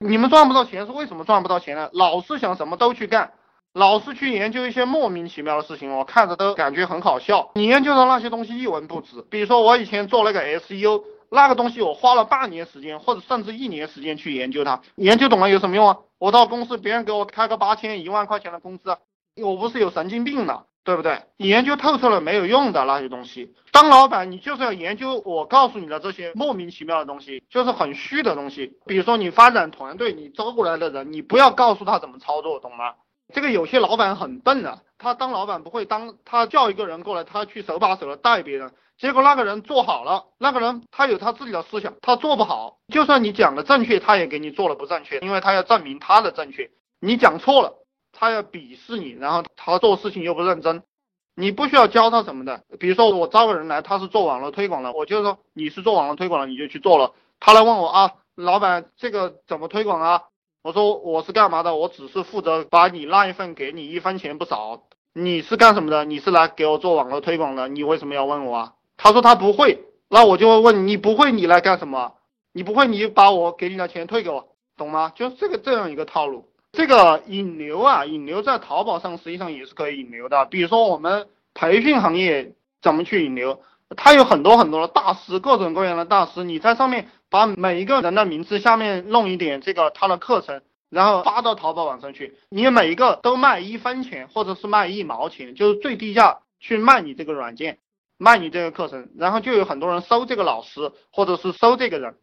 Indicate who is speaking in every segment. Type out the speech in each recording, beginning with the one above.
Speaker 1: 你们赚不到钱是为什么赚不到钱呢？老是想什么都去干，老是去研究一些莫名其妙的事情，我看着都感觉很好笑。你研究的那些东西一文不值。比如说我以前做那个 SEO，那个东西我花了半年时间或者甚至一年时间去研究它，研究懂了有什么用啊？我到公司别人给我开个八千一万块钱的工资，我不是有神经病呢？对不对？你研究透彻了没有用的那些东西。当老板，你就是要研究我告诉你的这些莫名其妙的东西，就是很虚的东西。比如说你发展团队，你招过来的人，你不要告诉他怎么操作，懂吗？这个有些老板很笨的，他当老板不会当，他叫一个人过来，他去手把手的带别人，结果那个人做好了，那个人他有他自己的思想，他做不好，就算你讲的正确，他也给你做了不正确，因为他要证明他的正确。你讲错了。他要鄙视你，然后他做事情又不认真，你不需要教他什么的。比如说我招个人来，他是做网络推广的，我就说你是做网络推广的，你就去做了。他来问我啊，老板这个怎么推广啊？我说我是干嘛的？我只是负责把你那一份给你一分钱不少。你是干什么的？你是来给我做网络推广的，你为什么要问我啊？他说他不会，那我就会问你不会你来干什么？你不会你把我给你的钱退给我，懂吗？就是这个这样一个套路。这个引流啊，引流在淘宝上实际上也是可以引流的。比如说我们培训行业怎么去引流，它有很多很多的大师，各种各样的大师。你在上面把每一个人的名字下面弄一点这个他的课程，然后发到淘宝网上去，你每一个都卖一分钱或者是卖一毛钱，就是最低价去卖你这个软件，卖你这个课程，然后就有很多人收这个老师或者是收这个人。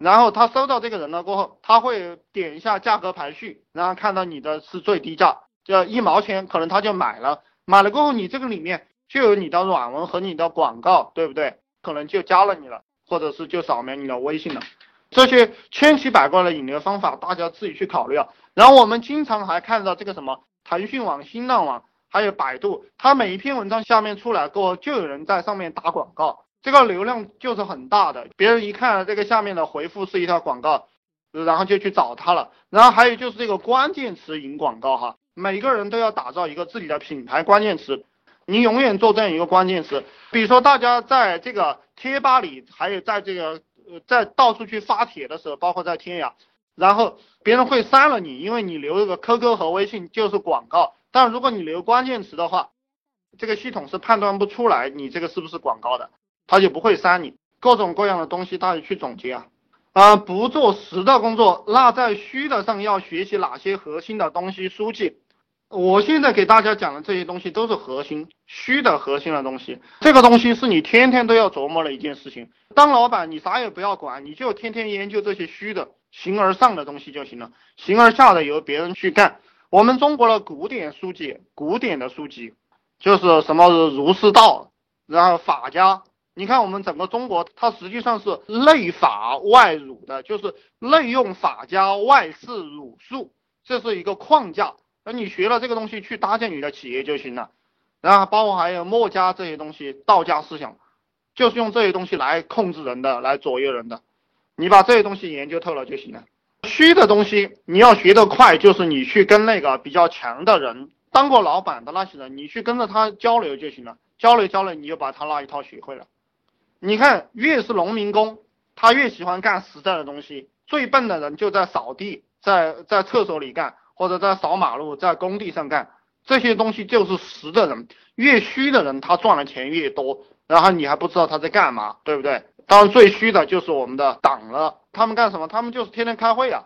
Speaker 1: 然后他收到这个人了过后，他会点一下价格排序，然后看到你的是最低价，就一毛钱，可能他就买了。买了过后，你这个里面就有你的软文和你的广告，对不对？可能就加了你了，或者是就扫描你的微信了。这些千奇百怪的引流方法，大家自己去考虑啊。然后我们经常还看到这个什么腾讯网、新浪网，还有百度，它每一篇文章下面出来过后，就有人在上面打广告。这个流量就是很大的，别人一看这个下面的回复是一条广告，然后就去找他了。然后还有就是这个关键词引广告哈，每个人都要打造一个自己的品牌关键词，你永远做这样一个关键词。比如说大家在这个贴吧里，还有在这个呃在到处去发帖的时候，包括在天涯，然后别人会删了你，因为你留这个 QQ 和微信就是广告。但如果你留关键词的话，这个系统是判断不出来你这个是不是广告的。他就不会删你，各种各样的东西大家去总结啊，啊，不做实的工作，那在虚的上要学习哪些核心的东西？书记，我现在给大家讲的这些东西都是核心，虚的核心的东西，这个东西是你天天都要琢磨的一件事情。当老板，你啥也不要管，你就天天研究这些虚的，形而上的东西就行了，形而下的由别人去干。我们中国的古典书籍，古典的书籍就是什么儒释道，然后法家。你看，我们整个中国，它实际上是内法外儒的，就是内用法家，外事儒术，这是一个框架。那你学了这个东西去搭建你的企业就行了。然后包括还有墨家这些东西，道家思想，就是用这些东西来控制人的，来左右人的。你把这些东西研究透了就行了。虚的东西你要学得快，就是你去跟那个比较强的人，当过老板的那些人，你去跟着他交流就行了。交流交流，你就把他那一套学会了。你看，越是农民工，他越喜欢干实在的东西。最笨的人就在扫地，在在厕所里干，或者在扫马路，在工地上干。这些东西就是实的人。越虚的人，他赚的钱越多，然后你还不知道他在干嘛，对不对？当然，最虚的就是我们的党了。他们干什么？他们就是天天开会啊，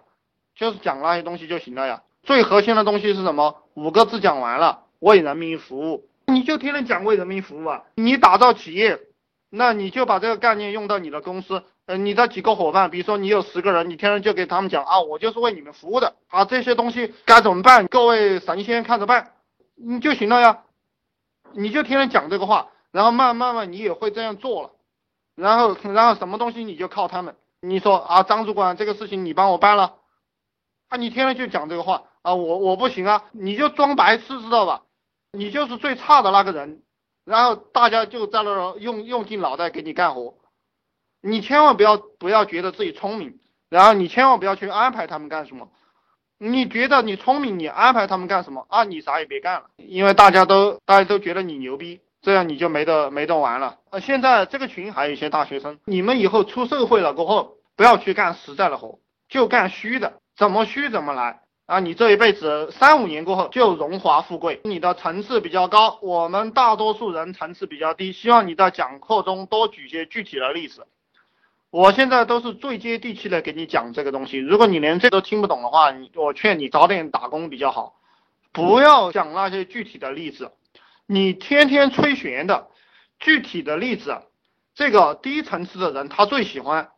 Speaker 1: 就是讲那些东西就行了呀。最核心的东西是什么？五个字讲完了：为人民服务。你就天天讲为人民服务啊，你打造企业。那你就把这个概念用到你的公司，呃，你的几个伙伴，比如说你有十个人，你天天就给他们讲啊，我就是为你们服务的啊，这些东西该怎么办？各位神仙看着办，你就行了呀。你就天天讲这个话，然后慢慢慢你也会这样做了，然后然后什么东西你就靠他们。你说啊，张主管这个事情你帮我办了，啊，你天天就讲这个话啊，我我不行啊，你就装白痴知道吧？你就是最差的那个人。然后大家就在那儿用用尽脑袋给你干活，你千万不要不要觉得自己聪明，然后你千万不要去安排他们干什么。你觉得你聪明，你安排他们干什么啊？你啥也别干了，因为大家都大家都觉得你牛逼，这样你就没得没得玩了。呃，现在这个群还有一些大学生，你们以后出社会了过后，不要去干实在的活，就干虚的。怎么虚怎么来啊！你这一辈子三五年过后就荣华富贵。你的层次比较高，我们大多数人层次比较低。希望你在讲课中多举些具体的例子。我现在都是最接地气的给你讲这个东西。如果你连这都听不懂的话，你我劝你早点打工比较好，不要讲那些具体的例子。你天天吹玄的，具体的例子，这个低层次的人他最喜欢。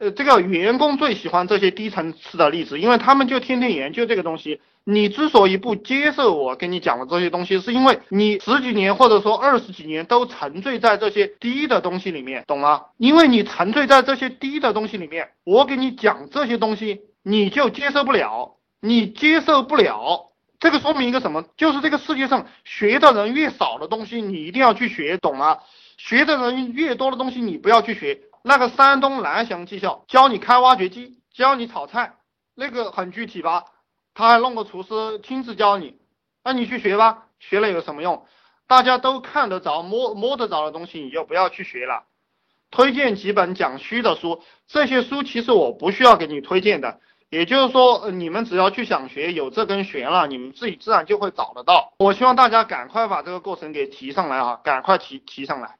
Speaker 1: 呃，这个员工最喜欢这些低层次的例子，因为他们就天天研究这个东西。你之所以不接受我跟你讲的这些东西，是因为你十几年或者说二十几年都沉醉在这些低的东西里面，懂吗？因为你沉醉在这些低的东西里面，我给你讲这些东西，你就接受不了，你接受不了。这个说明一个什么？就是这个世界上学的人越少的东西，你一定要去学，懂吗？学的人越多的东西，你不要去学。那个山东蓝翔技校教你开挖掘机，教你炒菜，那个很具体吧？他还弄个厨师亲自教你，那你去学吧，学了有什么用？大家都看得着、摸摸得着的东西，你就不要去学了。推荐几本讲虚的书，这些书其实我不需要给你推荐的，也就是说，你们只要去想学，有这根弦了，你们自己自然就会找得到。我希望大家赶快把这个过程给提上来啊，赶快提提上来。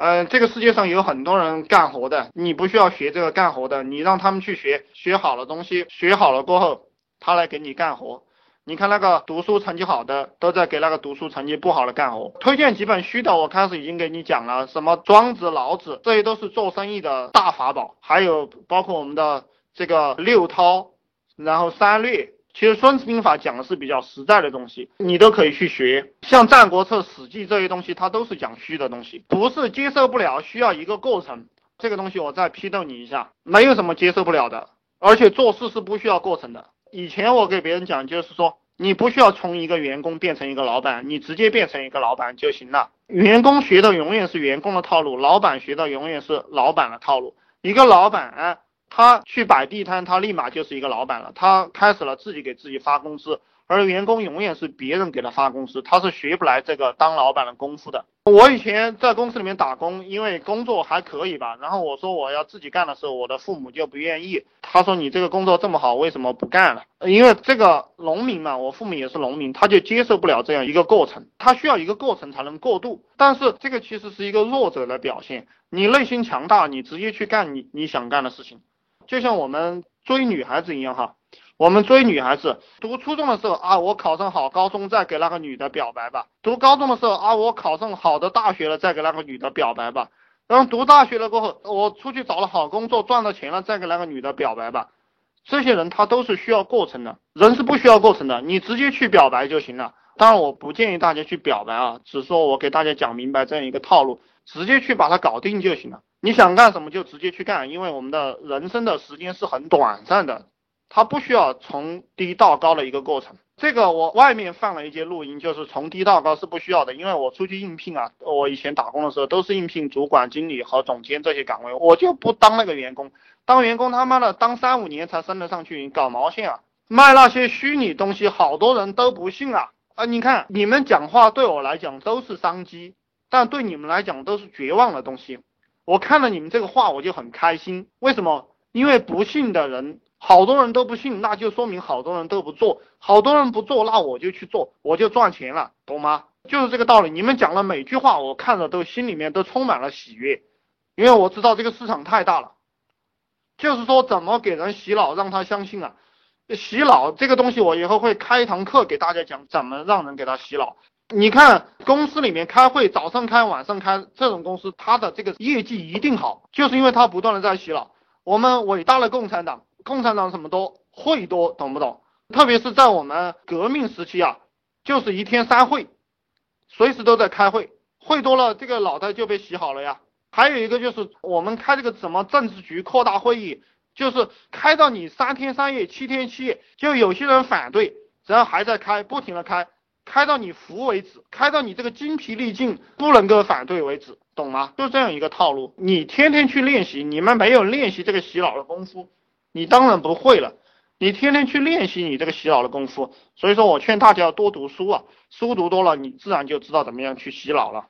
Speaker 1: 嗯，这个世界上有很多人干活的，你不需要学这个干活的，你让他们去学，学好了东西，学好了过后，他来给你干活。你看那个读书成绩好的，都在给那个读书成绩不好的干活。推荐几本虚的，我开始已经给你讲了，什么庄子、老子，这些都是做生意的大法宝，还有包括我们的这个六韬，然后三略。其实《孙子兵法》讲的是比较实在的东西，你都可以去学。像《战国策》《史记》这些东西，它都是讲虚的东西，不是接受不了，需要一个过程。这个东西我再批斗你一下，没有什么接受不了的，而且做事是不需要过程的。以前我给别人讲，就是说你不需要从一个员工变成一个老板，你直接变成一个老板就行了。员工学的永远是员工的套路，老板学的永远是老板的套路。一个老板。他去摆地摊，他立马就是一个老板了。他开始了自己给自己发工资，而员工永远是别人给他发工资，他是学不来这个当老板的功夫的。我以前在公司里面打工，因为工作还可以吧。然后我说我要自己干的时候，我的父母就不愿意。他说你这个工作这么好，为什么不干了？因为这个农民嘛，我父母也是农民，他就接受不了这样一个过程，他需要一个过程才能过渡。但是这个其实是一个弱者的表现，你内心强大，你直接去干你你想干的事情。就像我们追女孩子一样哈，我们追女孩子，读初中的时候啊，我考上好高中再给那个女的表白吧；读高中的时候啊，我考上好的大学了再给那个女的表白吧；然后读大学了过后，我出去找了好工作赚了钱了再给那个女的表白吧。这些人他都是需要过程的，人是不需要过程的，你直接去表白就行了。当然我不建议大家去表白啊，只说我给大家讲明白这样一个套路，直接去把它搞定就行了。你想干什么就直接去干，因为我们的人生的时间是很短暂的，它不需要从低到高的一个过程。这个我外面放了一些录音，就是从低到高是不需要的，因为我出去应聘啊，我以前打工的时候都是应聘主管、经理和总监这些岗位，我就不当那个员工，当员工他妈的当三五年才升得上去，搞毛线啊？卖那些虚拟东西，好多人都不信啊！啊，你看你们讲话对我来讲都是商机，但对你们来讲都是绝望的东西。我看了你们这个话，我就很开心。为什么？因为不信的人，好多人都不信，那就说明好多人都不做。好多人不做，那我就去做，我就赚钱了，懂吗？就是这个道理。你们讲的每句话，我看着都心里面都充满了喜悦，因为我知道这个市场太大了。就是说，怎么给人洗脑，让他相信啊？洗脑这个东西，我以后会开一堂课给大家讲，怎么让人给他洗脑。你看公司里面开会，早上开晚上开，这种公司它的这个业绩一定好，就是因为它不断的在洗脑。我们伟大的共产党，共产党什么多会多，懂不懂？特别是在我们革命时期啊，就是一天三会，随时都在开会，会多了这个脑袋就被洗好了呀。还有一个就是我们开这个什么政治局扩大会议，就是开到你三天三夜七天七夜，就有些人反对，然后还在开，不停的开。开到你服为止，开到你这个精疲力尽不能够反对为止，懂吗？就这样一个套路。你天天去练习，你们没有练习这个洗脑的功夫，你当然不会了。你天天去练习你这个洗脑的功夫，所以说我劝大家要多读书啊，书读多了，你自然就知道怎么样去洗脑了。